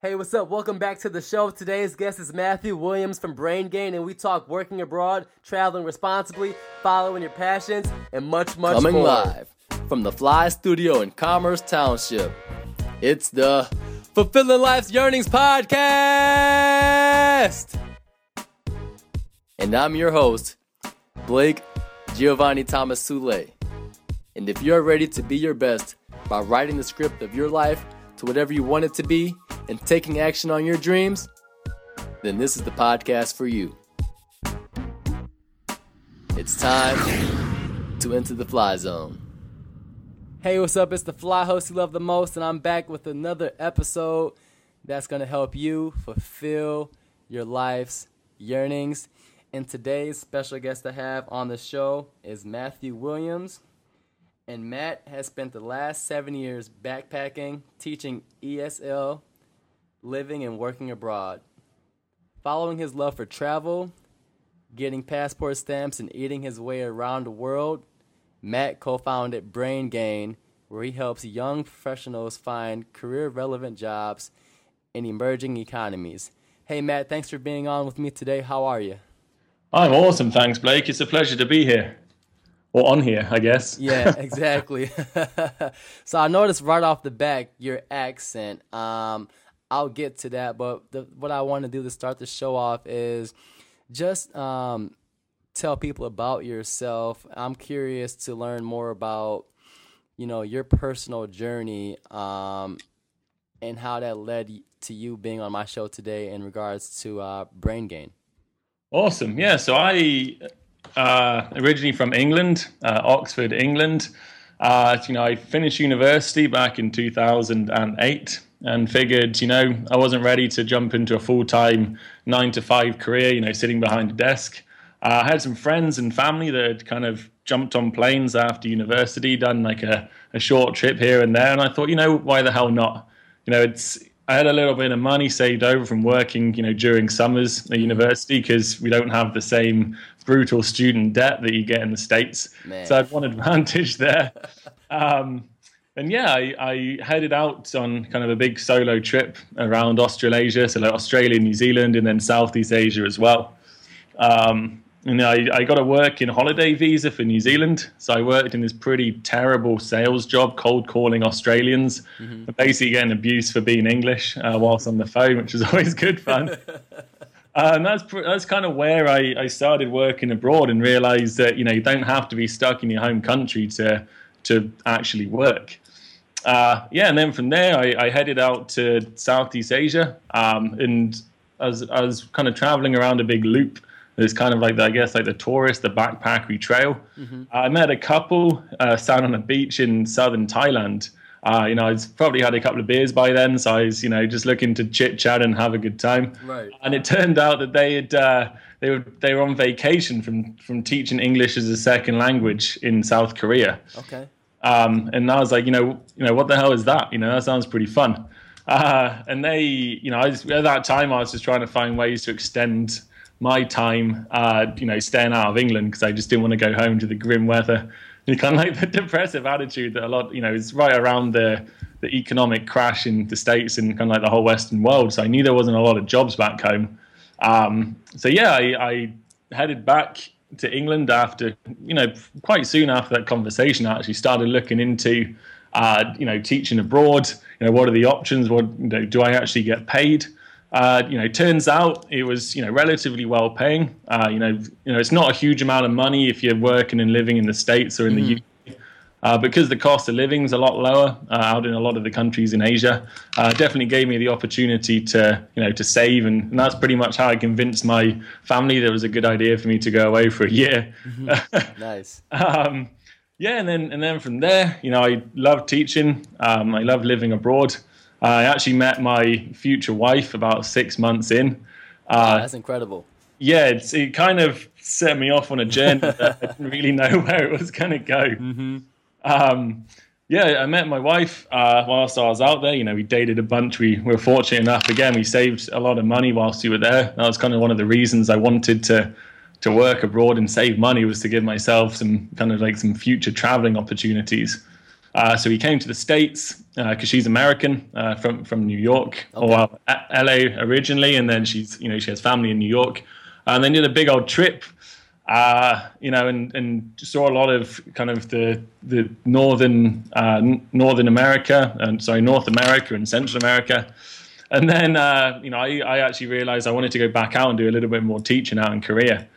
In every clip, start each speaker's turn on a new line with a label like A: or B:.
A: Hey, what's up? Welcome back to the show. Today's guest is Matthew Williams from Brain Gain, and we talk working abroad, traveling responsibly, following your passions, and much, much more.
B: Coming
A: more.
B: live from the Fly Studio in Commerce Township. It's the Fulfilling Life's Yearnings Podcast! And I'm your host, Blake Giovanni Thomas Sule. And if you're ready to be your best by writing the script of your life to whatever you want it to be and taking action on your dreams, then this is the podcast for you. It's time to enter the fly zone.
A: Hey, what's up? It's the Fly Host you love the most, and I'm back with another episode that's going to help you fulfill your life's yearnings. And today's special guest I have on the show is Matthew Williams. And Matt has spent the last seven years backpacking, teaching ESL, living and working abroad. Following his love for travel, getting passport stamps, and eating his way around the world, Matt co founded Brain Gain, where he helps young professionals find career relevant jobs in emerging economies. Hey, Matt, thanks for being on with me today. How are you?
C: I'm awesome, thanks, Blake. It's a pleasure to be here. Or on here, I guess.
A: Yeah, exactly. so I noticed right off the back your accent. Um, I'll get to that, but the, what I want to do to start the show off is just um, tell people about yourself. I'm curious to learn more about, you know, your personal journey um, and how that led to you being on my show today in regards to uh, brain gain.
C: Awesome. Yeah. So I uh, originally from England, uh, Oxford, England. Uh, you know, I finished university back in 2008 and figured, you know, I wasn't ready to jump into a full time nine to five career, you know, sitting behind a desk. Uh, I had some friends and family that had kind of jumped on planes after university, done like a, a short trip here and there. And I thought, you know, why the hell not? You know, it's, I had a little bit of money saved over from working, you know, during summers at university because we don't have the same brutal student debt that you get in the states.
A: Man.
C: So I had one advantage there. Um, and yeah, I, I, headed out on kind of a big solo trip around Australasia, so like Australia, New Zealand, and then Southeast Asia as well. Um, and I, I got a work in holiday visa for New Zealand. So I worked in this pretty terrible sales job, cold calling Australians, mm-hmm. basically getting abuse for being English uh, whilst on the phone, which was always good fun. Uh, and that's that's kind of where I, I started working abroad and realized that you know you don't have to be stuck in your home country to to actually work. Uh, yeah, and then from there I, I headed out to Southeast Asia, um, and as I was kind of traveling around a big loop. It's kind of like the, I guess like the tourist, the backpackery trail. Mm-hmm. I met a couple uh, sat on a beach in southern Thailand. Uh, you know, I would probably had a couple of beers by then, so I was, you know, just looking to chit chat and have a good time.
A: Right.
C: And it turned out that they had uh, they were they were on vacation from from teaching English as a second language in South Korea.
A: Okay.
C: Um, and I was like, you know, you know, what the hell is that? You know, that sounds pretty fun. Uh, and they, you know, was, at that time I was just trying to find ways to extend my time, uh, you know, staying out of England because I just didn't want to go home to the grim weather and kind of like the depressive attitude that a lot, you know, is right around the the economic crash in the states and kind of like the whole Western world. So I knew there wasn't a lot of jobs back home. Um, so yeah, I, I headed back to England after, you know, quite soon after that conversation. I actually started looking into, uh, you know, teaching abroad. You know, what are the options? What you know, do I actually get paid? Uh, you know, turns out it was you know relatively well paying. Uh, you know, you know, it's not a huge amount of money if you're working and living in the states or in
A: Mm-hmm.
C: the UK. Uh, because the cost of living is a lot lower uh, out in a lot of the countries in Asia, uh, definitely gave me the opportunity to you know to save, and, and that's pretty much how I convinced my family that it was a good idea for me to go away for a year.
A: Nice.
C: um, yeah, and then and then from there, you know, I love teaching. Um, I love living abroad. I actually met my future wife about six months in. Uh,
A: That's incredible.
C: yeah, it's, it kind of set me off on a journey that I didn't really know where it was going to go. Um, yeah, I met my wife uh, whilst I was out there. You know, we dated a bunch. We were fortunate enough. Again, we saved a lot of money whilst we were there. That was kind of one of the reasons I wanted to to work abroad and save money was to give myself some kind of like some future traveling opportunities. Uh, so we came to the states because uh, she's American uh, from from New York okay. or LA originally, and then she's you know she has family in New York, and they did a big old trip. Uh, you know, and, and saw a lot of kind of the the northern uh, Northern America and sorry North America and Central America, and then uh, you know I, I actually realized I wanted to go back out and do a little bit more teaching out in Korea.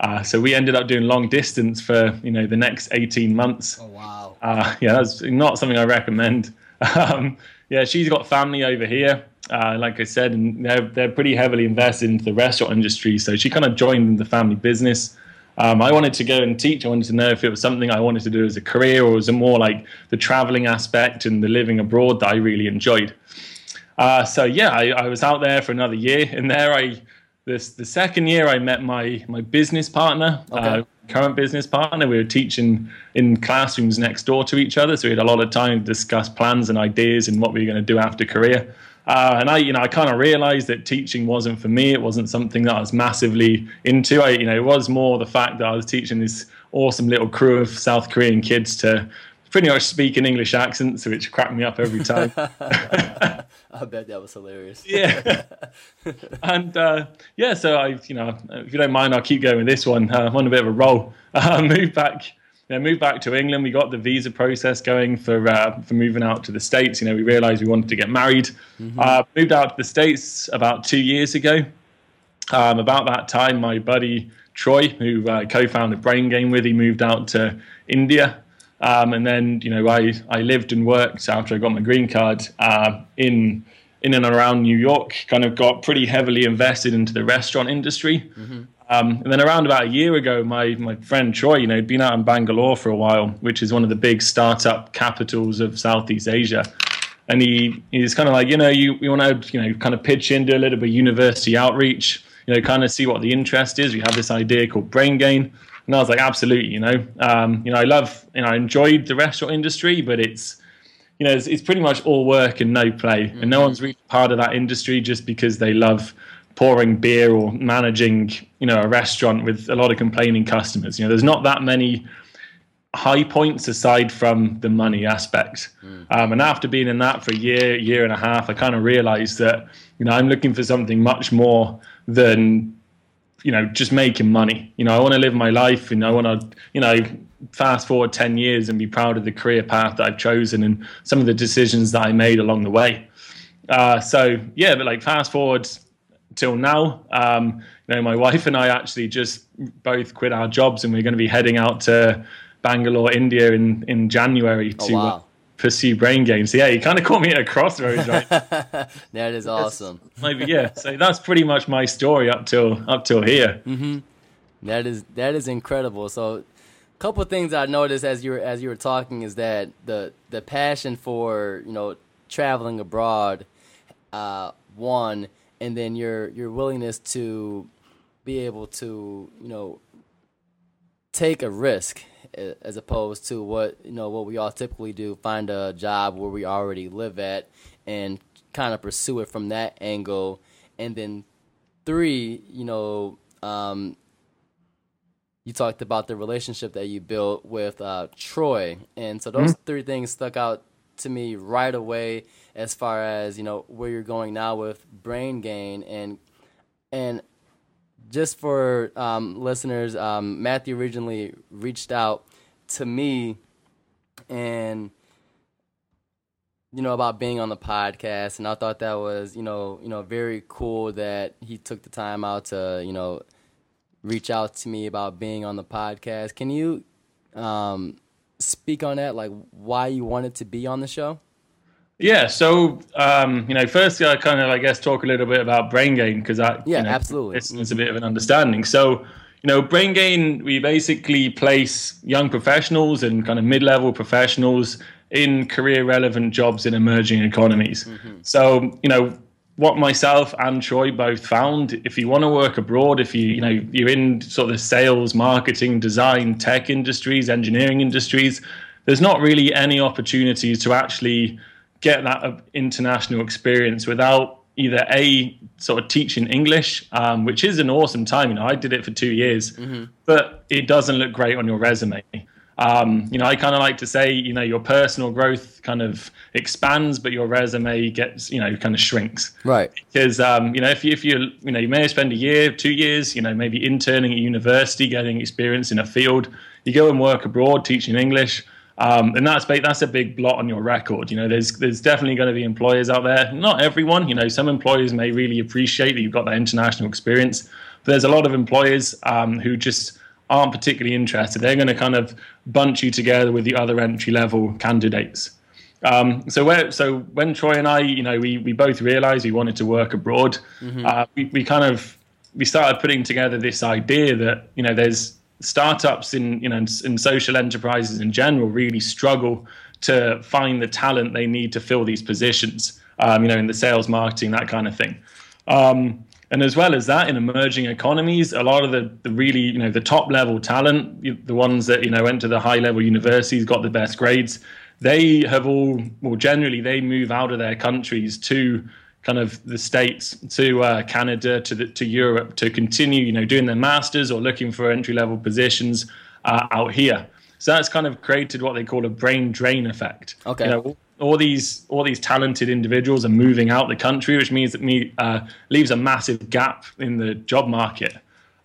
C: Uh, so we ended up doing long distance for you know the next 18 months.
A: Oh wow!
C: Uh, yeah, that's not something I recommend. Um, yeah, she's got family over here, uh, like I said, and they're they're pretty heavily invested into the restaurant industry. So she kind of joined the family business. Um, I wanted to go and teach. I wanted to know if it was something I wanted to do as a career, or was it more like the traveling aspect and the living abroad that I really enjoyed. Uh, so yeah, I, I was out there for another year, and there I this the second year I met my my business partner, okay. uh, current business partner. We were teaching in classrooms next door to each other, so we had a lot of time to discuss plans and ideas and what we were going to do after Korea. Uh, and I, you know, I kind of realized that teaching wasn't for me. It wasn't something that I was massively into. I, you know, it was more the fact that I was teaching this awesome little crew of South Korean kids to pretty much speak in English accents, which cracked me up every time.
A: I bet that was hilarious.
C: yeah, and uh, yeah, so I, you know, if you don't mind, I'll keep going with this one. Uh, I'm on a bit of a roll. Uh, moved back, know, moved back to England. We got the visa process going for uh, for moving out to the states. You know, we realised we wanted to get married. Mm-hmm. Uh, moved out to the states about two years ago. Um, about that time, my buddy Troy, who uh, co-founded Brain Gain with, he moved out to India um, and then, you know, I, I lived and worked after I got my green card uh, in in and around New York. Kind of got pretty heavily invested into the restaurant industry. Mm-hmm. Um, and then around about a year ago, my my friend Troy, you know, had been out in Bangalore for a while, which is one of the big startup capitals of Southeast Asia. And he he's kind of like, you know, you, you want to, you know, kind of pitch into a little bit of university outreach, you know, kind of see what the interest is. We have this idea called Brain Gain. And I was like, absolutely, you know, um, you know, I love, you know, I enjoyed the restaurant industry, but it's, you know, it's, it's pretty much all work and no play, mm-hmm. and no one's really part of that industry just because they love pouring beer or managing, you know, a restaurant with a lot of complaining customers. You know, there's not that many high points aside from the money aspect. Mm. Um, and after being in that for a year, year and a half, I kind of realized that, you know, I'm looking for something much more than you know, just making money. You know, I want to live my life and I want to, you know, fast forward 10 years and be proud of the career path that I've chosen and some of the decisions that I made along the way. Uh, so, yeah, but like fast forward till now, um, you know, my wife and I actually just both quit our jobs and we're going to be heading out to Bangalore, India in, in January oh, to, oh, wow pursue brain games. So yeah, you kind of caught me at a crossroads, right?
A: that is awesome.
C: Maybe yeah. So that's pretty much my story up till up till here.
A: Mm-hmm. That is that is incredible. So, a couple things I noticed as you were as you were talking is that the the passion for you know traveling abroad, uh, one, and then your your willingness to be able to you know take a risk as opposed to what you know what we all typically do find a job where we already live at and kind of pursue it from that angle. And then three you know um, you talked about the relationship that you built with uh, Troy. And so those mm-hmm. three things stuck out to me right away as far as you know where you're going now with brain gain and and just for um, listeners, um, Matthew originally reached out to me and you know about being on the podcast and I thought that was you know you know very cool that he took the time out to you know reach out to me about being on the podcast. Can you um, speak on that like why you wanted to be on the show?
C: Yeah, so um, you know, firstly, I kind of, I guess, talk a little bit about brain gain because I,
A: yeah,
C: you know,
A: absolutely,
C: it's, it's, a bit of an understanding. So, you know, brain gain, we basically place young professionals and kind of mid-level professionals in career-relevant jobs in emerging economies. Mm-hmm. So, you know, what myself and Troy both found, if you want to work abroad, if you you know you're in sort of sales, marketing, design, tech industries, engineering industries, there's not really any opportunities to actually get that international experience without either a sort of teaching English, um, which is an awesome time. You know, I did it for two years, mm-hmm. but it doesn't look great on your resume. Um, you know, I kind of like to say, you know, your personal growth kind of expands, but your resume gets, you know, kind of shrinks.
A: Right.
C: Because, um, you know, if you, if you, you know, you may spend a year, two years, you know, maybe interning at university, getting experience in a field. You go and work abroad, teaching English. Um, and that's that's a big blot on your record. You know, there's there's definitely going to be employers out there. Not everyone. You know, some employers may really appreciate that you've got that international experience. But there's a lot of employers um, who just aren't particularly interested. They're going to kind of bunch you together with the other entry level candidates. Um, so where, so when Troy and I, you know, we, we both realized we wanted to work abroad. Mm-hmm. Uh, we, we kind of we started putting together this idea that you know there's startups in you know in social enterprises in general really struggle to find the talent they need to fill these positions. Um, you know, in the sales, marketing, that kind of thing. Um, and as well as that, in emerging economies, a lot of the, the really, you know, the top level talent, the ones that, you know, went to the high level universities, got the best grades, they have all, well, generally, they move out of their countries to kind of the States, to uh, Canada, to, the, to Europe to continue, you know, doing their masters or looking for entry level positions uh, out here. So that's kind of created what they call a brain drain effect.
A: Okay.
C: You know, all these all these talented individuals are moving out the country, which means that me uh, leaves a massive gap in the job market.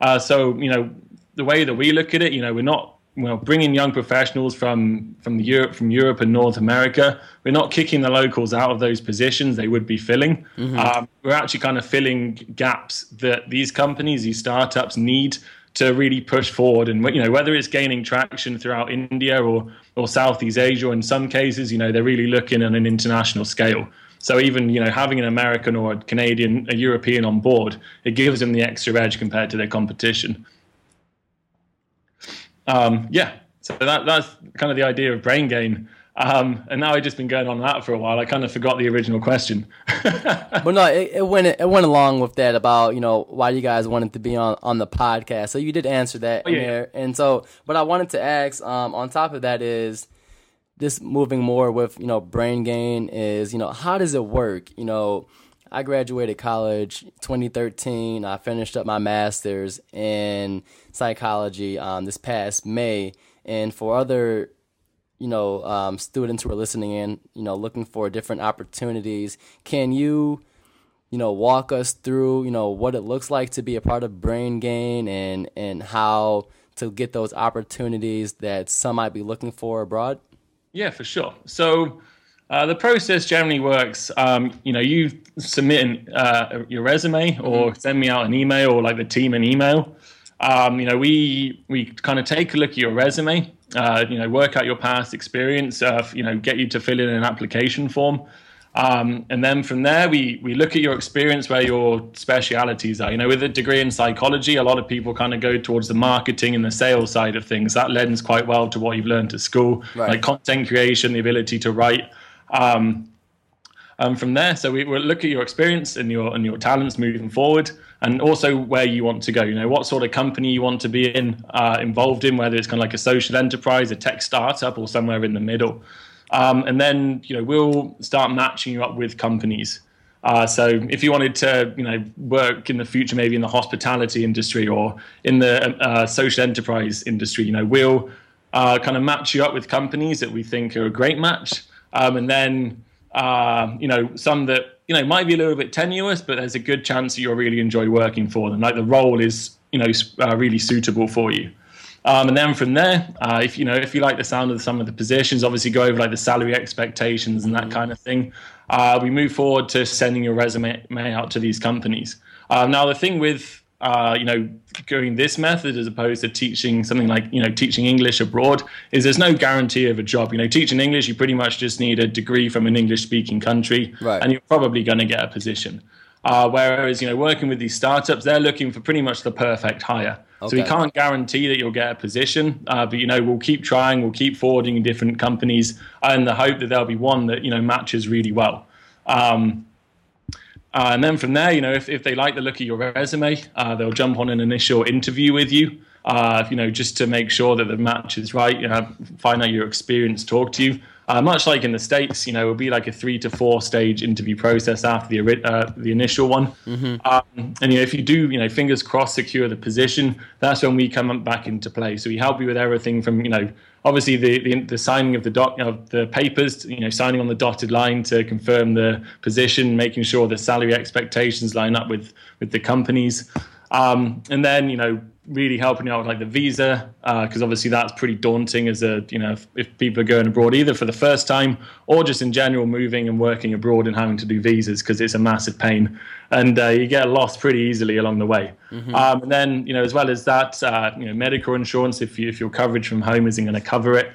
C: Uh, so you know the way that we look at it, you know, we're not well bringing young professionals from from Europe from Europe and North America. We're not kicking the locals out of those positions they would be filling. Mm-hmm. Um, we're actually kind of filling gaps that these companies, these startups need to really push forward. And you know, whether it's gaining traction throughout India or or Southeast Asia, or in some cases, you know, they're really looking on an international scale. So even you know having an American or a Canadian, a European on board, it gives them the extra edge compared to their competition. Um, yeah, so that, that's kind of the idea of brain gain. Um, and now I've just been going on that for a while. I kind of forgot the original question.
A: but no, it, it, went it went along with that about you know why you guys wanted to be on on the podcast. So you did answer that oh, yeah. there, and so but I wanted to ask um, on top of that is this moving more with you know brain gain is you know how does it work? You know, I graduated college 2013. I finished up my master's in psychology um, this past May, and for other you know, um, students who are listening in, you know, looking for different opportunities. Can you, you know, walk us through, you know, what it looks like to be a part of Brain Gain and and how to get those opportunities that some might be looking for abroad?
C: Yeah, for sure. So. Uh, the process generally works. Um, you know, you submit an, uh, your resume or mm-hmm. send me out an email or like the team an email. Um, you know, we we kind of take a look at your resume uh, you know, work out your past experience, uh, you know, get you to fill in an application form. Um, and then from there, we, we look at your experience where your specialities are. You know, with a degree in psychology, a lot of people kind of go towards the marketing and the sales side of things. That lends quite well to what you've learned at school, right. like content creation, the ability to write. Um, um, from there. So we will look at your experience and your and your talents moving forward, and also where you want to go. You know, what sort of company you want to be in, uh, involved in, whether it's kind of like a social enterprise, a tech startup, or somewhere in the middle. Um, and then you know we'll start matching you up with companies. Uh, so if you wanted to, you know, work in the future, maybe in the hospitality industry or in the uh, social enterprise industry, you know, we'll uh, kind of match you up with companies that we think are a great match, um, and then uh, you know, some that you know might be a little bit tenuous, but there's a good chance that you'll really enjoy working for them. Like the role is you know uh, really suitable for you. Um, and then from there, uh, if you know if you like the sound of some of the positions, obviously go over like the salary expectations and that kind of thing. Uh, we move forward to sending your resume out to these companies. Um, now the thing with uh, you know, going this method as opposed to teaching something like, you know, teaching English abroad is there's no guarantee of a job. You know, teaching English, you pretty much just need a degree from an English speaking country right. and you're probably going to get a position. Uh, whereas, you know, working with these startups, they're looking for pretty much the perfect hire. Okay. So we can't guarantee that you'll get a position, uh, but you know we'll keep trying, we'll keep forwarding different companies, and the hope that there'll be one that you know matches really well. Um, uh, and then from there, you know, if, if they like the look of your resume, uh, they'll jump on an initial interview with you, uh, you know, just to make sure that the match is right, you know, find out your experience, talk to you. Uh, much like in the states, you know, it'll be like a three to four stage interview process after the uh, the initial one. Mm-hmm. Um, and you know, if you do, you know, fingers crossed, secure the position, that's when we come back into play. So we help you with everything from you know, obviously the the, the signing of the doc of the papers, you know, signing on the dotted line to confirm the position, making sure the salary expectations line up with with the companies, um, and then you know really helping out with like the visa because uh, obviously that's pretty daunting as a you know if, if, people are going abroad either for the first time or just in general moving and working abroad and having to do visas because it's a massive pain. And uh, you get lost pretty easily along the way. Mm-hmm. um, and then you know as well as that uh, you know medical insurance if you, if your coverage from home isn't going to cover it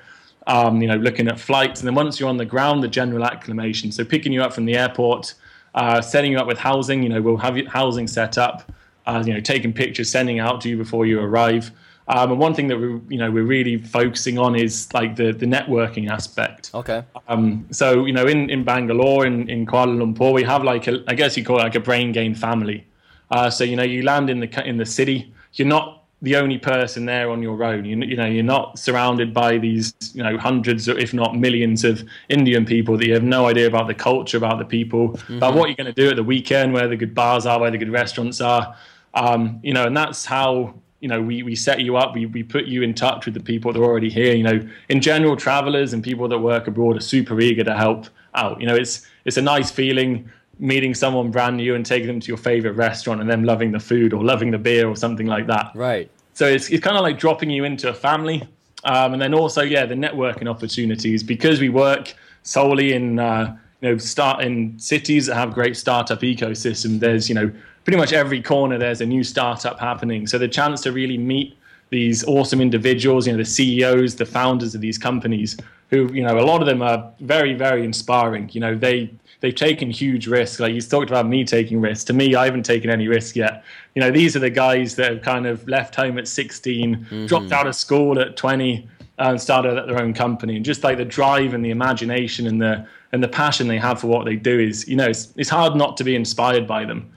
C: um, you know looking at flights. And then once you're on the ground the general acclimation. So picking you up from the airport uh, setting you up with housing you know we'll have housing set up uh, you know, taking pictures, sending out to you before you arrive. Um, and one thing that we, you know, we're really focusing on is like the, the networking aspect.
A: Okay.
C: Um, so you know, in, in Bangalore, in, in Kuala Lumpur, we have like a, I guess you call it like a brain gain family. Uh, so you know, you land in the in the city. You're not the only person there on your own. You, you know, you're not surrounded by these you know hundreds, if not millions, of Indian people that you have no idea about the culture, about the people, mm-hmm. about what you're going to do at the weekend, where the good bars are, where the good restaurants are. Um, you know, and that's how you know we, we set you up. We we put you in touch with the people that are already here. You know, in general, travelers and people that work abroad are super eager to help out. You know, it's it's a nice feeling meeting someone brand new and taking them to your favorite restaurant and them loving the food or loving the beer or something like that.
A: Right.
C: So it's it's kind of like dropping you into a family. Um, and then also, yeah, the networking opportunities because we work solely in uh, you know start in cities that have great startup ecosystem. There's you know pretty much every corner there's a new startup happening. So the chance to really meet these awesome individuals, you know, the CEOs, the founders of these companies, who, you know, a lot of them are very, very inspiring. You know, they they've taken huge risks. Like you talked about me taking risks. To me, I haven't taken any risk yet. You know, these are the guys that have kind of left home at 16, mm-hmm. dropped out of school at 20, and started their own company. And just like the drive and the imagination and the and the passion they have for what they do is, you know, it's, it's hard not to be inspired by them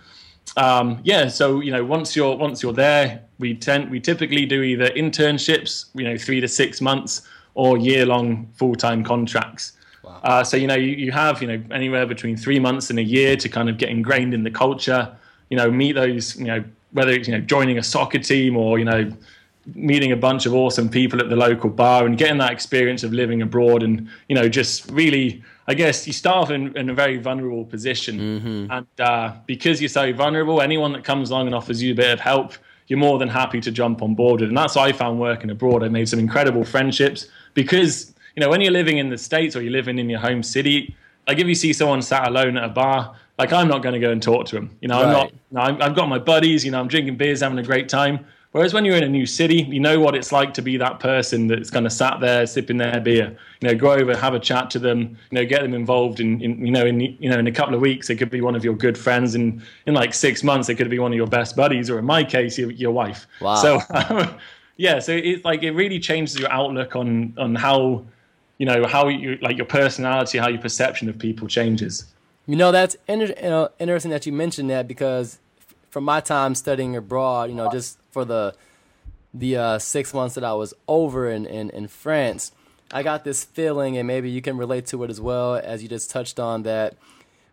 C: um, yeah, so you know, once you're once you're there, we tend we typically do either internships, you know, three to six months, or year long full time contracts. Wow. Uh, so you know, you, you have you know anywhere between three months and a year to kind of get ingrained in the culture. You know, meet those you know whether it's you know joining a soccer team or you know meeting a bunch of awesome people at the local bar and getting that experience of living abroad and you know just really I guess you start off in, in a very vulnerable position, mm-hmm. and uh, because you're so vulnerable, anyone that comes along and offers you a bit of help, you're more than happy to jump on board with. And that's what I found working abroad. I made some incredible friendships because you know when you're living in the states or you're living in your home city, like if you see someone sat alone at a bar, like I'm not going to go and talk to them. You know, right. I'm not. You know, I've got my buddies. You know, I'm drinking beers, having a great time. Whereas when you're in a new city, you know what it's like to be that person that's kind of sat there sipping their beer. You know, go over, have a chat to them. You know, get them involved in, in you know, in you know, in a couple of weeks, it could be one of your good friends, and in like six months, it could be one of your best buddies, or in my case, your, your wife.
A: Wow.
C: So, um, yeah, so it's like it really changes your outlook on on how, you know, how you like your personality, how your perception of people changes.
A: You know, that's inter- you know, interesting that you mentioned that because from my time studying abroad, you know, just for the the uh, six months that I was over in, in, in France, I got this feeling, and maybe you can relate to it as well, as you just touched on, that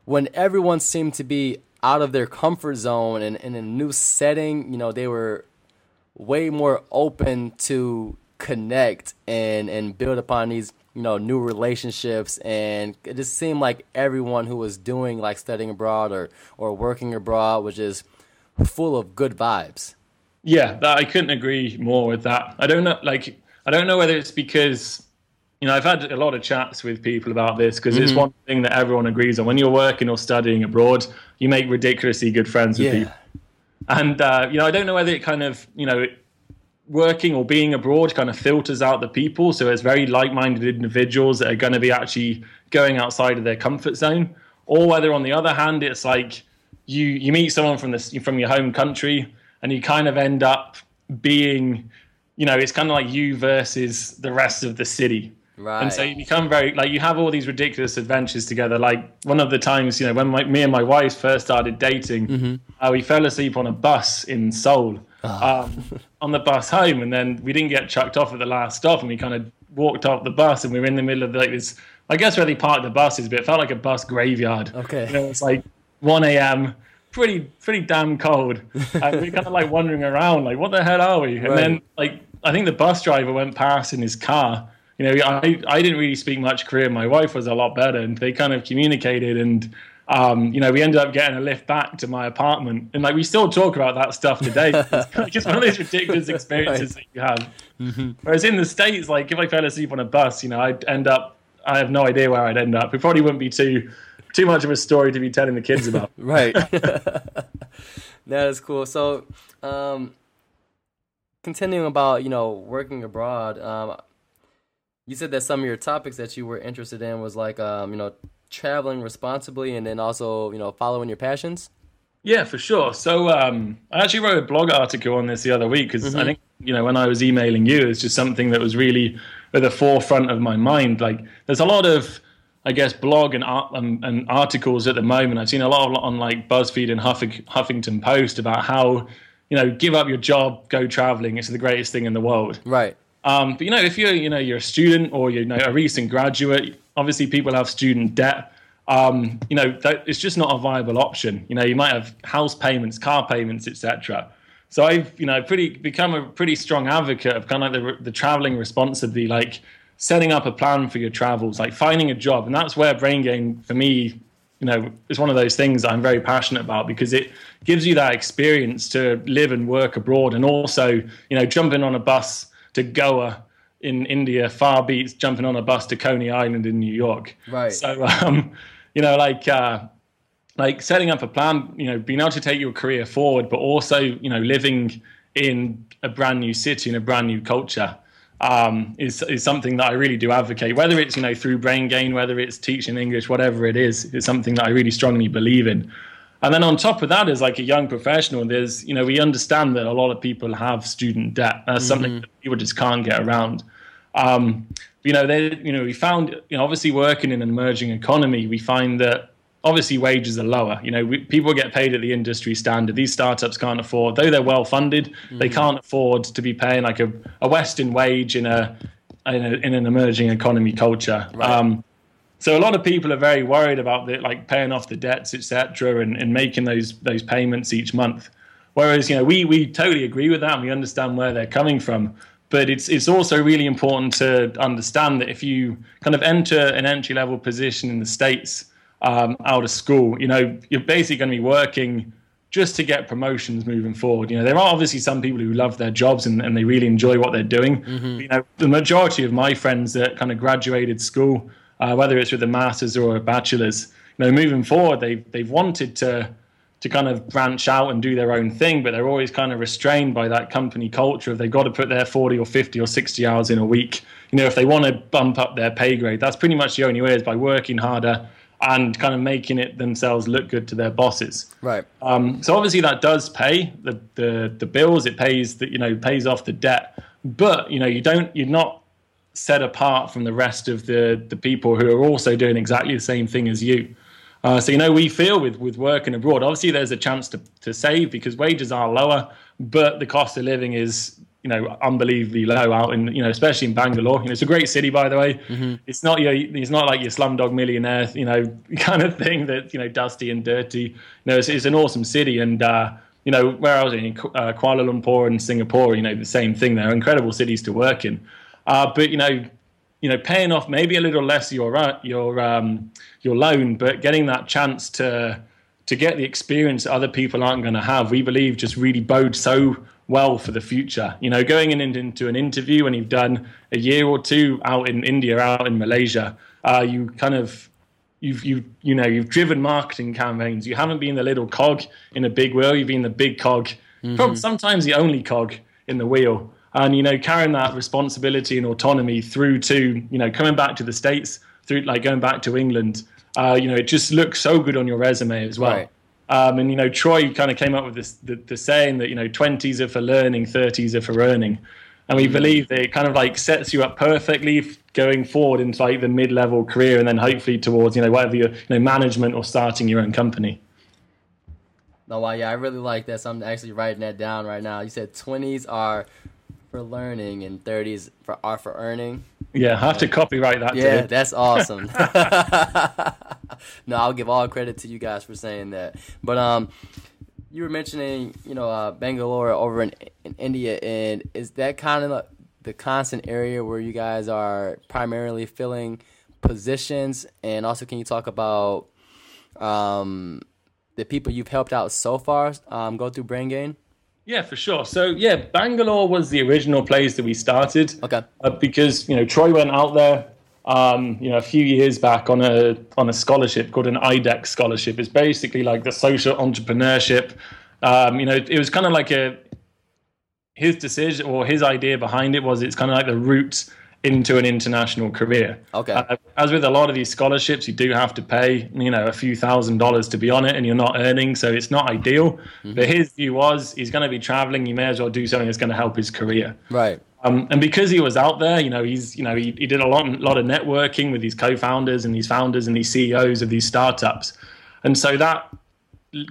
A: when everyone seemed to be out of their comfort zone and, and in a new setting, you know, they were way more open to connect and, and build upon these, you know, new relationships. And it just seemed like everyone who was doing like studying abroad or, or working abroad was just full of good vibes.
C: Yeah, that, I couldn't agree more with that. I don't know, like, I don't know whether it's because, you know, I've had a lot of chats with people about this because mm-hmm. it's one thing that everyone agrees on. When you're working or studying abroad, you make ridiculously good friends with yeah. people. And, uh, you know, I don't know whether it kind of, you know, working or being abroad kind of filters out the people. So it's very like minded individuals that are going to be actually going outside of their comfort zone. Or whether, on the other hand, it's like, you you meet someone from the from your home country and you kind of end up being you know it's kind of like you versus the rest of the city
A: right
C: and so you become very like you have all these ridiculous adventures together like one of the times you know when my, me and my wife first started dating mm-hmm. uh, we fell asleep on a bus in seoul oh. um, on the bus home and then we didn't get chucked off at the last stop and we kind of walked off the bus and we were in the middle of like this I guess where they park the buses, but it felt like a bus graveyard.
A: Okay.
C: You know, it's like 1 a.m. Pretty, pretty damn cold. and we're kind of like wandering around, like, what the hell are we? And
A: Right.
C: then, like, I think the bus driver went past in his car. You know, I, I didn't really speak much Korean. My wife was a lot better, and they kind of communicated. And, um, you know, we ended up getting a lift back to my apartment. And, like, we still talk about that stuff today. It's, it's one of those ridiculous experiences that you have. Whereas in the States, like, if I fell asleep on a bus, you know, I'd end up, I have no idea where I'd end up. It probably wouldn't be too. Too much of a story to be telling the kids about.
A: Right. that is cool. So, um, continuing about you know working abroad, um, you said that some of your topics that you were interested in was like um, you know traveling responsibly and then also you know following your passions.
C: Yeah, for sure. So um, I actually wrote a blog article on this the other week because I think you know when I was emailing you, it's just something that was really at the forefront of my mind. Like, there's a lot of I guess blog and and articles at the moment. I've seen a lot of, on like BuzzFeed and Huffing, Huffington Post about how you know give up your job, go traveling. It's the greatest thing in the world.
A: Right.
C: Um, but you know, if you're you know you're a student or you know a recent graduate, obviously people have student debt. Um, you know, that, it's just not a viable option. You know, you might have house payments, car payments, etc. So I've you know pretty become a pretty strong advocate of kind of like the, the traveling responsibly, like setting up a plan for your travels, like finding a job, and that's where brain gain for me you know, is one of those things I'm very passionate about because it gives you that experience to live and work abroad, and also, you know, jumping on a bus to Goa in India far beats jumping on a bus to Coney Island in New York.
A: Right.
C: So, um, you know, like uh, like setting up a plan, you know, being able to take your career forward, but also, you know, living in a brand new city in a brand new culture um, is is something that I really do advocate. Whether it's you know through brain gain, whether it's teaching English, whatever it is, it's something that I really strongly believe in. And then on top of that, as like a young professional, there's you know we understand that a lot of people have student debt. That's something that people just can't get around. Um, you know, they you know we found you know obviously working in an emerging economy, we find that obviously wages are lower. You know, we, people get paid at the industry standard. These startups can't afford, though they're well funded, they can't afford to be paying like a, a Western wage in a, in a in an emerging economy culture. Um, so a lot of people are very worried about the, like paying off the debts, etc., and, and making those those payments each month. Whereas you know we we totally agree with that and we understand where they're coming from. But it's it's also really important to understand that if you kind of enter an entry level position in the states um, out of school, you know you're basically going to be working just to get promotions moving forward. You know there are obviously some people who love their jobs and, and they really enjoy what they're doing. You know the majority of my friends that kind of graduated school uh, whether it's with a master's or a bachelor's. You know, moving forward, they they've wanted to to kind of branch out and do their own thing, but they're always kind of restrained by that company culture. If they've got to put their forty or fifty or sixty hours in a week, you know, if they want to bump up their pay grade, that's pretty much the only way is by working harder and kind of making it themselves look good to their bosses.
A: Right.
C: Um, so obviously that does pay the, the the bills. It pays that you know pays off the debt, but you know you don't you're not set apart from the rest of the the people who are also doing exactly the same thing as you. Uh, so you know we feel with with working abroad. Obviously there's a chance to to save because wages are lower, but the cost of living is you know unbelievably low out in you know especially in Bangalore. You know it's a great city by the way. It's not your it's not like your slumdog millionaire you know kind of thing that you know dusty and dirty. You know it's, it's an awesome city and. Uh, you know, where I was in uh, Kuala Lumpur and Singapore, you know, the same thing. They're incredible cities to work in. Uh, but you know, you know, paying off maybe a little less your uh, your um, your loan, but getting that chance to to get the experience that other people aren't going to have, we believe just really bodes so well for the future. You know, going in, into an interview when you've done a year or two out in India, out in Malaysia, uh, you kind of you've you you know you've driven marketing campaigns. You haven't been the little cog in a big wheel. You've been the big cog, probably sometimes the only cog in the wheel. And you know, carrying that responsibility and autonomy through to you know coming back to the states, through like going back to England. Uh, you know, it just looks so good on your resume as well.
A: Right.
C: Um, and you know, Troy kind of came up with this the, the saying that you know, twenties are for learning, thirties are for earning, and we believe that it kind of like sets you up perfectly going forward into like the mid-level career, and then hopefully towards you know whatever your you know management or starting your own company.
A: No, wow, yeah, I really like that. So I'm actually writing that down right now. You said 20s are for learning and 30s for are for earning.
C: Yeah, I have to copyright that.
A: Yeah, that's awesome. no, I'll give all credit to you guys for saying that. But um, you were mentioning, you know, uh, Bangalore over in, in India, and is that kind of the constant area where you guys are primarily filling positions? And also, can you talk about um, the people you've helped out so far um, go through Brain Gain?
C: Yeah, for sure. So yeah, Bangalore was the original place that we started.
A: Okay.
C: Uh, because you know Troy went out there, um, you know, a few years back on a on a scholarship called an IDEX scholarship. It's basically like the social entrepreneurship. Um, you know, it was kind of like a his decision or his idea behind it was it's kind of like the route into an international career.
A: Okay. Uh,
C: as with a lot of these scholarships, you do have to pay, you know, a few thousand dollars to be on it, and you're not earning, so it's not ideal. Mm-hmm. But his view was he's going to be traveling. You may as well do something that's going to help his career.
A: Right.
C: Um, and because he was out there, you know, he's, you know, he, he did a lot, lot of networking with these co-founders and these founders and these CEOs of these startups, and so that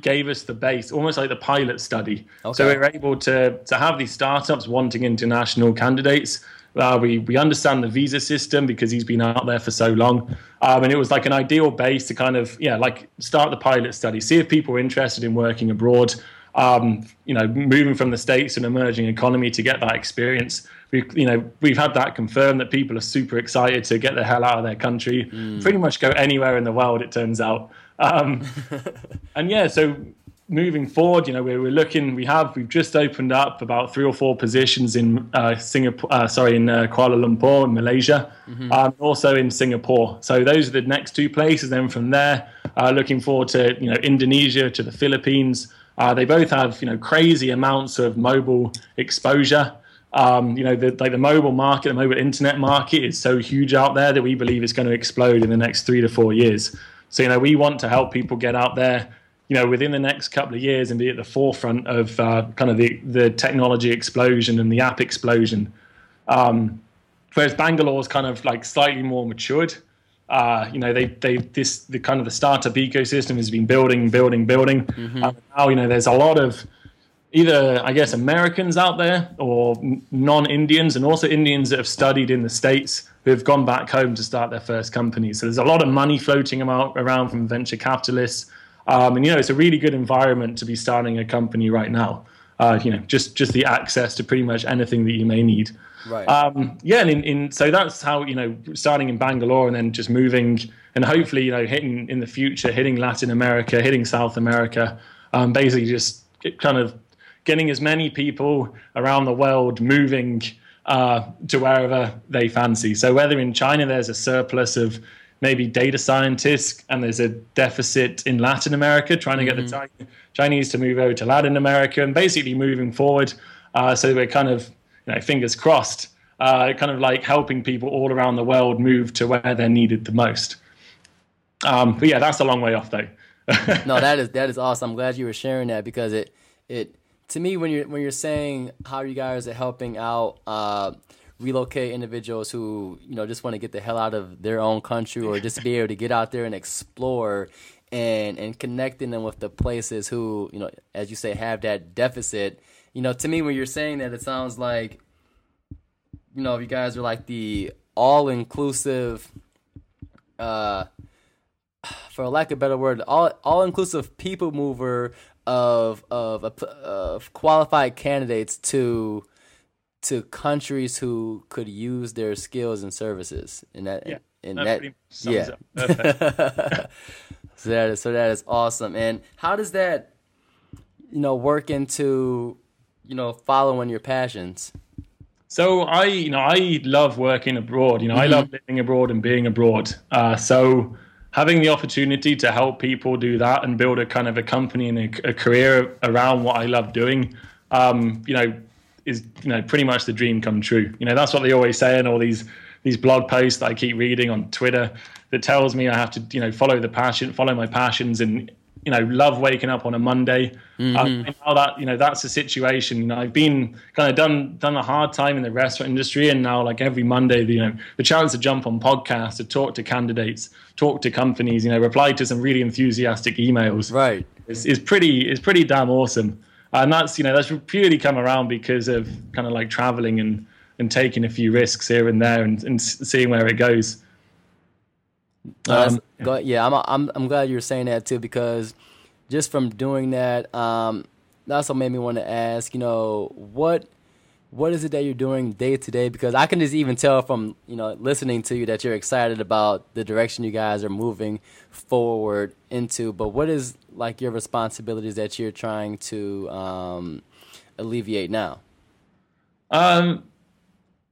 C: gave us the base, almost like the pilot study. Okay. So we were able to to have these startups wanting international candidates uh, we we understand the visa system because he's been out there for so long, um, and it was like an ideal base to kind of yeah like start the pilot study, see if people are interested in working abroad. Um, you know, moving from the states to an emerging economy to get that experience. We, you know, we've had that confirmed that people are super excited to get the hell out of their country, mm. pretty much go anywhere in the world. It turns out, um, and yeah, so moving forward, you know, we're, we're looking. We have we've just opened up about three or four positions in uh, Singapore. Uh, sorry, in uh, Kuala Lumpur, in Malaysia, mm-hmm. um, also in Singapore. So those are the next two places. Then from there, uh, looking forward to you know Indonesia, to the Philippines. Uh, they both have you know crazy amounts of mobile exposure. Um, you know, the, like the mobile market, the mobile internet market is so huge out there that we believe it's going to explode in the next three to four years. So you know, we want to help people get out there you know, within the next couple of years and be at the forefront of uh, kind of the, the technology explosion and the app explosion. Um, whereas Bangalore is kind of like slightly more matured. Uh, you know, they they this the kind of the startup ecosystem has been building, building, building. Mm-hmm. Um, now you know there's a lot of either I guess Americans out there or non-Indians and also Indians that have studied in the states who have gone back home to start their first companies. So there's a lot of money floating around from venture capitalists um, and you know, it's a really good environment to be starting a company right now. Uh, you know, just just the access to pretty much anything that you may need.
A: Right.
C: Um, yeah, and in, in, so that's how you know starting in Bangalore and then just moving and hopefully you know hitting in the future, hitting Latin America, hitting South America, um, basically just kind of getting as many people around the world moving uh, to wherever they fancy. So whether in China there's a surplus of maybe data scientists, and there's a deficit in Latin America, trying to get mm-hmm. the Chinese to move over to Latin America, and basically moving forward. Uh, so we're kind of, you know, fingers crossed, uh, kind of like helping people all around the world move to where they're needed the most. Um, but yeah, that's a long way off, though.
A: no, that is that is awesome. I'm glad you were sharing that because it it to me when you're when you're saying how you guys are helping out. Uh, relocate individuals who you know just want to get the hell out of their own country or just be able to get out there and explore and and connecting them with the places who you know as you say have that deficit. You know to me when you're saying that it sounds like you know you guys are like the all inclusive uh for lack of a better word all all inclusive people mover of of of qualified candidates to to countries who could use their skills and services. And that,
C: yeah,
A: and
C: that,
A: that yeah. so that is so that is awesome. And how does that, you know, work into, you know, following your passions?
C: So I, you know, I love working abroad. You know, mm-hmm. I love living abroad and being abroad. Uh, so having the opportunity to help people do that and build a kind of a company and a, a career around what I love doing, um, you know, is you know pretty much the dream come true. You know that's what they always say in all these these blog posts that I keep reading on Twitter that tells me I have to you know follow the passion, follow my passions, and you know love waking up on a Monday. Mm-hmm. Um, now that you know that's the situation. You know I've been kind of done done a hard time in the restaurant industry, and now like every Monday, you know the chance to jump on podcasts, to talk to candidates, talk to companies, you know reply to some really enthusiastic emails.
A: Right.
C: Is, is pretty is pretty damn awesome and that's you know that's purely come around because of kind of like traveling and and taking a few risks here and there and, and seeing where it goes.
A: Um, yeah, I'm, I'm I'm glad you're saying that too because just from doing that, um, that's what made me want to ask. You know, what what is it that you're doing day to day? Because I can just even tell from you know listening to you that you're excited about the direction you guys are moving forward into. But what is like your responsibilities that you're trying to um, alleviate now?
C: Um,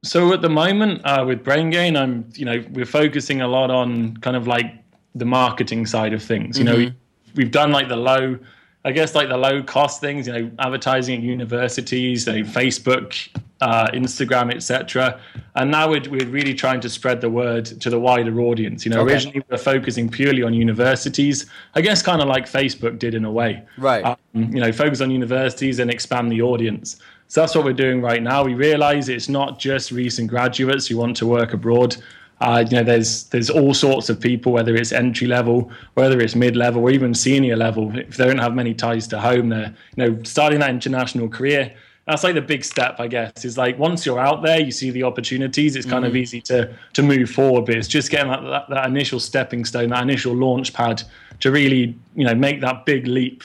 C: so at the moment uh, with Brain Gain, I'm you know we're focusing a lot on kind of like the marketing side of things. You mm-hmm. know, we, have done like the low, I guess like the low cost things. You know, advertising at universities, you know, Facebook, uh, Instagram, etc. And now we're, we're really trying to spread the word to the wider audience. You know, okay. originally we were focusing purely on universities. I guess kind of like Facebook did in a way.
A: Right. Um,
C: you know, focus on universities and expand the audience. So that's what we're doing right now. We realize it's not just recent graduates who want to work abroad. Uh, you know, there's there's all sorts of people, whether it's entry level, whether it's mid level, or even senior level. If they don't have many ties to home, they're you know starting that international career. That's like the big step, I guess. Is like once you're out there, you see the opportunities. It's kind mm-hmm. of easy to to move forward, but it's just getting that, that, that initial stepping stone, that initial launch pad to really you know make that big leap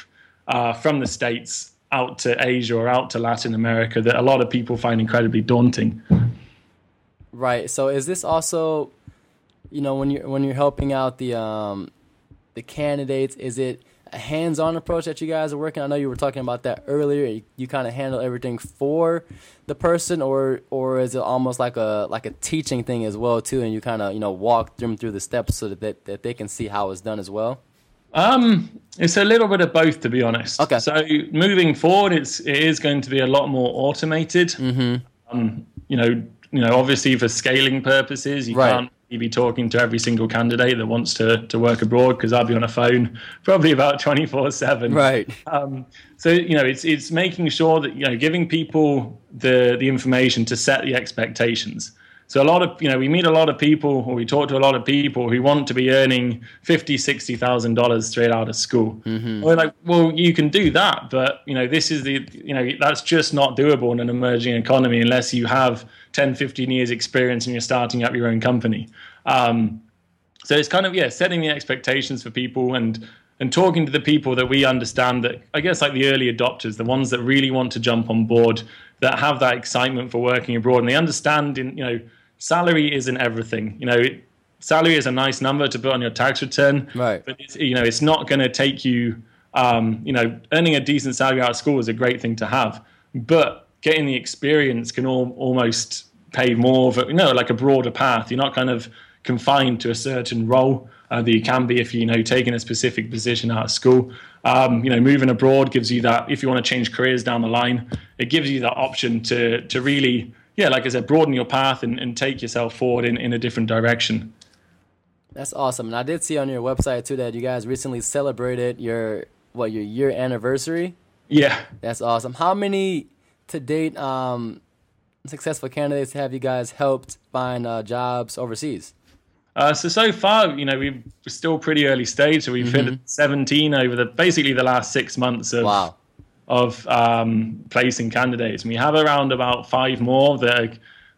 C: uh, from the states out to Asia or out to Latin America that a lot of people find incredibly daunting.
A: Right. So is this also, you know, when you're when you're helping out the um, the candidates, is it a hands-on approach that you guys are working? I know you were talking about that earlier. You, you kind of handle everything for the person, or or is it almost like a like a teaching thing as well too? And you kind of you know walk them through the steps so that that they can see how it's done as well.
C: Um, it's a little bit of both, to be honest.
A: Okay.
C: So moving forward, it's it is going to be a lot more automated.
A: Mm-hmm.
C: Um, you know, you know, obviously for scaling purposes, you right. can't be talking to every single candidate that wants to to work abroad because I'll be on a phone probably about twenty four seven.
A: Right.
C: Um, so you know, it's it's making sure that you know giving people the the information to set the expectations. So a lot of you know we meet a lot of people or we talk to a lot of people who want to be earning fifty, sixty thousand dollars straight out of school.
A: Mm-hmm.
C: We're like, well, you can do that, but you know this is the you know that's just not doable in an emerging economy unless you have 10, 15 years experience and you're starting up your own company. Um, so it's kind of yeah setting the expectations for people and and talking to the people that we understand that I guess like the early adopters, the ones that really want to jump on board, that have that excitement for working abroad, and they understand in you know salary isn't everything. You know, salary is a nice number to put on your tax return,
A: right?
C: But it's, you know, it's not going to take you. Um, you know, earning a decent salary out of school is a great thing to have, but getting the experience can all, almost pay more of a, you know, like a broader path. You're not kind of confined to a certain role uh, that you can be if you, you know taking a specific position out of school. Um, you know, moving abroad gives you that. If you want to change careers down the line, it gives you that option to to really yeah, like I said, broaden your path and, and take yourself forward in, in a different direction.
A: That's awesome. And I did see on your website too that you guys recently celebrated your what your year anniversary.
C: Yeah,
A: that's awesome. How many to date um, successful candidates have you guys helped find uh, jobs overseas?
C: Uh, so so far, you know, we're still pretty early stage. So we've mm-hmm. hit 17 over the basically the last six months of
A: wow
C: of um, placing candidates. And we have around about five more that are,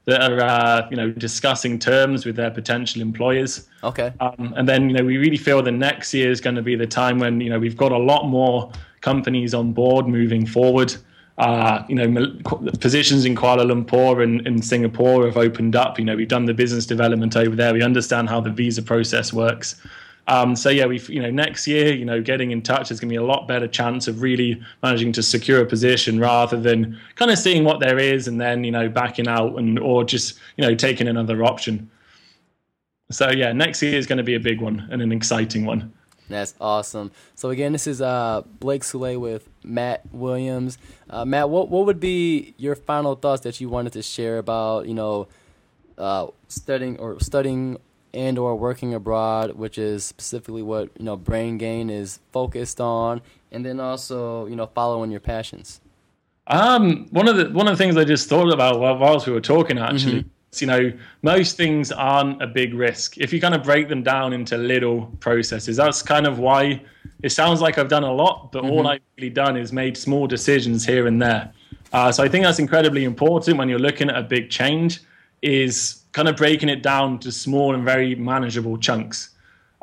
C: that are uh, you know discussing terms with their potential employers.
A: Okay.
C: Um, and then you know we really feel the next year is going to be the time when you know we've got a lot more companies on board moving forward. Uh, you know, positions in Kuala Lumpur and, and Singapore have opened up. You know, we've done the business development over there. We understand how the visa process works. Um, so yeah, we you know next year, you know, getting in touch is going to be a lot better chance of really managing to secure a position rather than kind of seeing what there is and then you know backing out and or just you know taking another option. So yeah, next year is going to be a big one and an exciting one.
A: That's awesome. So again, this is uh, Blake Sule with Matt Williams. Uh, Matt, what what would be your final thoughts that you wanted to share about you know uh, studying or studying and or working abroad, which is specifically what you know Brain Gain is focused on, and then also you know following your passions.
C: Um, one of the one of the things I just thought about whilst we were talking actually. Mm-hmm. You know, most things aren't a big risk. If you kind of break them down into little processes, that's kind of why it sounds like I've done a lot, but mm-hmm. all I've really done is made small decisions here and there. Uh, so I think that's incredibly important when you're looking at a big change is kind of breaking it down to small and very manageable chunks.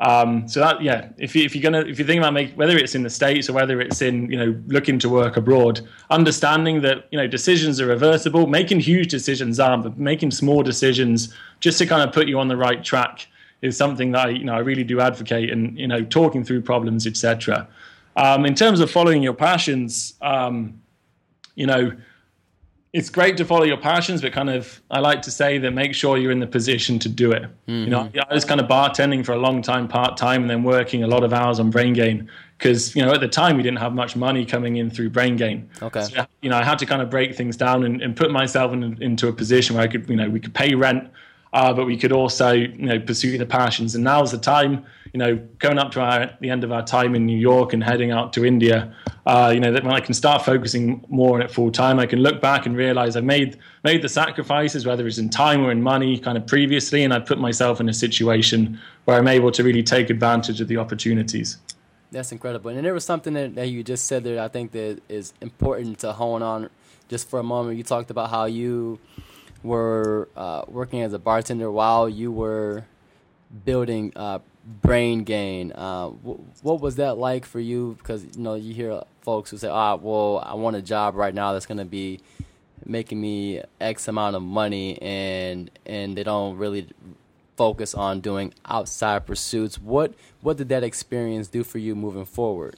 C: Um, so that yeah, if you if you're gonna if you think about make whether it's in the states or whether it's in you know looking to work abroad, understanding that you know decisions are reversible, making huge decisions aren't, but making small decisions just to kind of put you on the right track is something that I you know I really do advocate and you know talking through problems etc. Um, in terms of following your passions, um, you know it's great to follow your passions, but kind of I like to say that make sure you're in the position to do it. Mm-hmm. You know, I was kind of bartending for a long time, part time, and then working a lot of hours on Brain Gain because you know at the time we didn't have much money coming in through Brain Gain.
A: Okay.
C: So, you know, I had to kind of break things down and, and put myself in, into a position where I could, you know, we could pay rent, uh, but we could also, you know, pursue the passions. And now's the time, you know, going up to our, the end of our time in New York and heading out to India, uh, you know, that when I can start focusing more on it full time, I can look back and realize I made made the sacrifices, whether it's in time or in money, kind of previously, and I put myself in a situation where I'm able to really take advantage of the opportunities.
A: That's incredible. And there was something that, that you just said there I think that is important to hone on just for a moment. You talked about how you were uh, working as a bartender while you were building uh, brain gain. Uh, what was that like for you? Because you know you hear folks who say, "Ah, well, I want a job right now that's going to be making me X amount of money," and and they don't really focus on doing outside pursuits. What what did that experience do for you moving forward?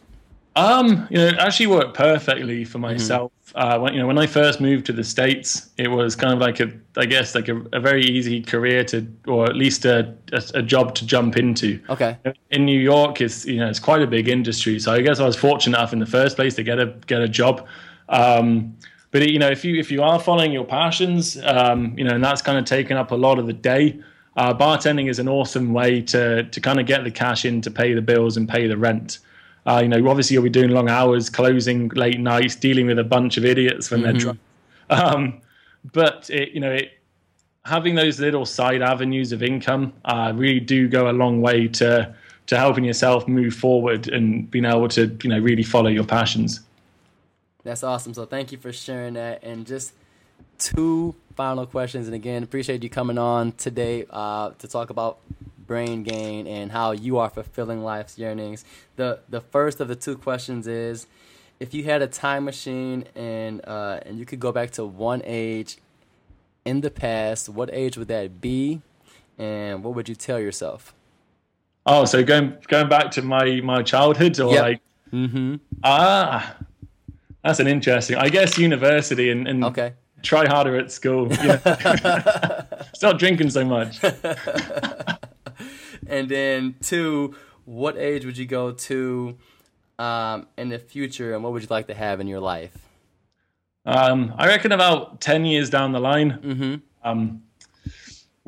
C: Um, you know, it actually worked perfectly for mm-hmm. myself. Mm-hmm. Uh, when you know, when I first moved to the states, it was kind of like a, I guess, like a, a very easy career to, or at least a, a, a, job to jump into.
A: Okay.
C: In New York, it's you know, it's quite a big industry. So I guess I was fortunate enough in the first place to get a get a job. Um, but you know, if you if you are following your passions, um, you know, and that's kind of taken up a lot of the day. Uh, bartending is an awesome way to to kind of get the cash in to pay the bills and pay the rent. Uh, you know, obviously you'll be doing long hours, closing late nights, dealing with a bunch of idiots when mm-hmm. they're drunk. Um, but it, you know, it, having those little side avenues of income uh, really do go a long way to to helping yourself move forward and being able to you know really follow your passions.
A: That's awesome. So thank you for sharing that. And just two final questions. And again, appreciate you coming on today uh, to talk about brain gain and how you are fulfilling life's yearnings. The the first of the two questions is if you had a time machine and uh, and you could go back to one age in the past, what age would that be, and what would you tell yourself?
C: Oh, so going going back to my my childhood, or yep. like,
A: mm-hmm.
C: ah, that's an interesting. I guess university and, and
A: okay.
C: try harder at school. Yeah. Stop drinking so much.
A: and then two, what age would you go to um, in the future, and what would you like to have in your life?
C: Um, I reckon about ten years down the line.
A: Mm-hmm.
C: Um,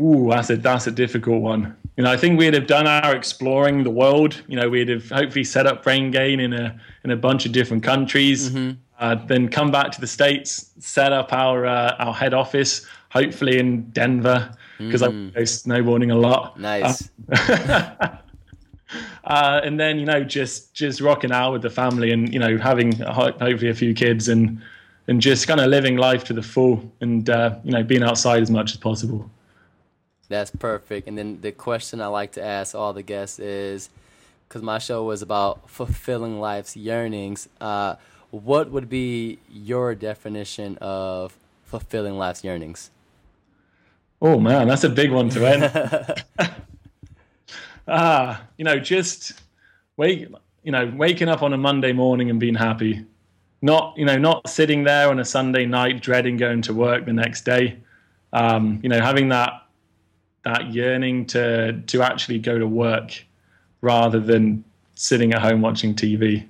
C: ooh, that's a that's a difficult one. You know, I think we'd have done our exploring the world. You know, we'd have hopefully set up Brain Gain in a in a bunch of different countries.
A: Mm-hmm.
C: Uh, then come back to the states, set up our uh, our head office, hopefully in Denver, because mm. I go snowboarding a lot.
A: Nice.
C: Uh, uh, and then you know just just rocking out with the family and you know having hopefully a few kids and and just kind of living life to the full and uh, you know being outside as much as possible.
A: That's perfect. And then the question I like to ask all the guests is, because my show was about fulfilling life's yearnings. Uh, what would be your definition of fulfilling life's yearnings?
C: Oh man, that's a big one to end. ah, you know, just wake, you know, waking up on a Monday morning and being happy. Not, you know, not sitting there on a Sunday night dreading going to work the next day. Um, you know, having that that yearning to to actually go to work rather than sitting at home watching TV.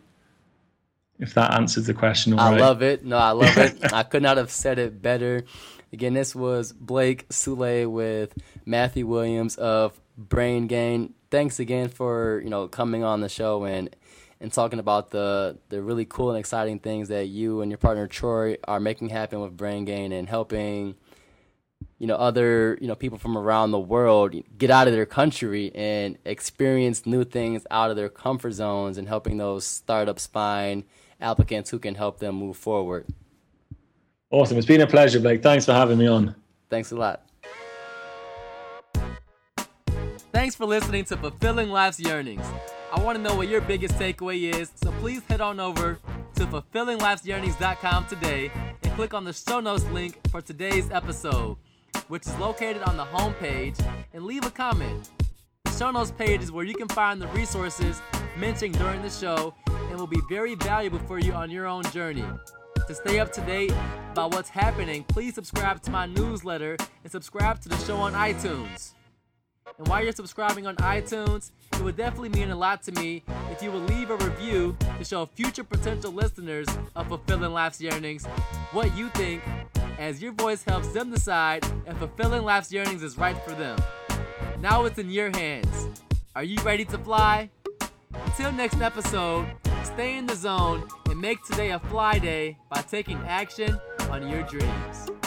C: If that answers the question,
A: I right. love it. No, I love it. I could not have said it better. Again, this was Blake Sule with Matthew Williams of Brain Gain. Thanks again for you know coming on the show and and talking about the the really cool and exciting things that you and your partner Troy are making happen with Brain Gain and helping you know other you know people from around the world get out of their country and experience new things out of their comfort zones and helping those startups find applicants who can help them move forward.
C: Awesome. It's been a pleasure, Blake. Thanks for having me on.
A: Thanks a lot. Thanks for listening to Fulfilling Life's Yearnings. I want to know what your biggest takeaway is, so please head on over to fulfillinglife'syearnings.com today and click on the show notes link for today's episode, which is located on the home page, and leave a comment. The show notes page is where you can find the resources mentioned during the show and will be very valuable for you on your own journey. To stay up to date about what's happening, please subscribe to my newsletter and subscribe to the show on iTunes. And while you're subscribing on iTunes, it would definitely mean a lot to me if you would leave a review to show future potential listeners of Fulfilling Life's Yearnings what you think, as your voice helps them decide if Fulfilling Life's Yearnings is right for them. Now it's in your hands. Are you ready to fly? Until next episode, stay in the zone and make today a fly day by taking action on your dreams.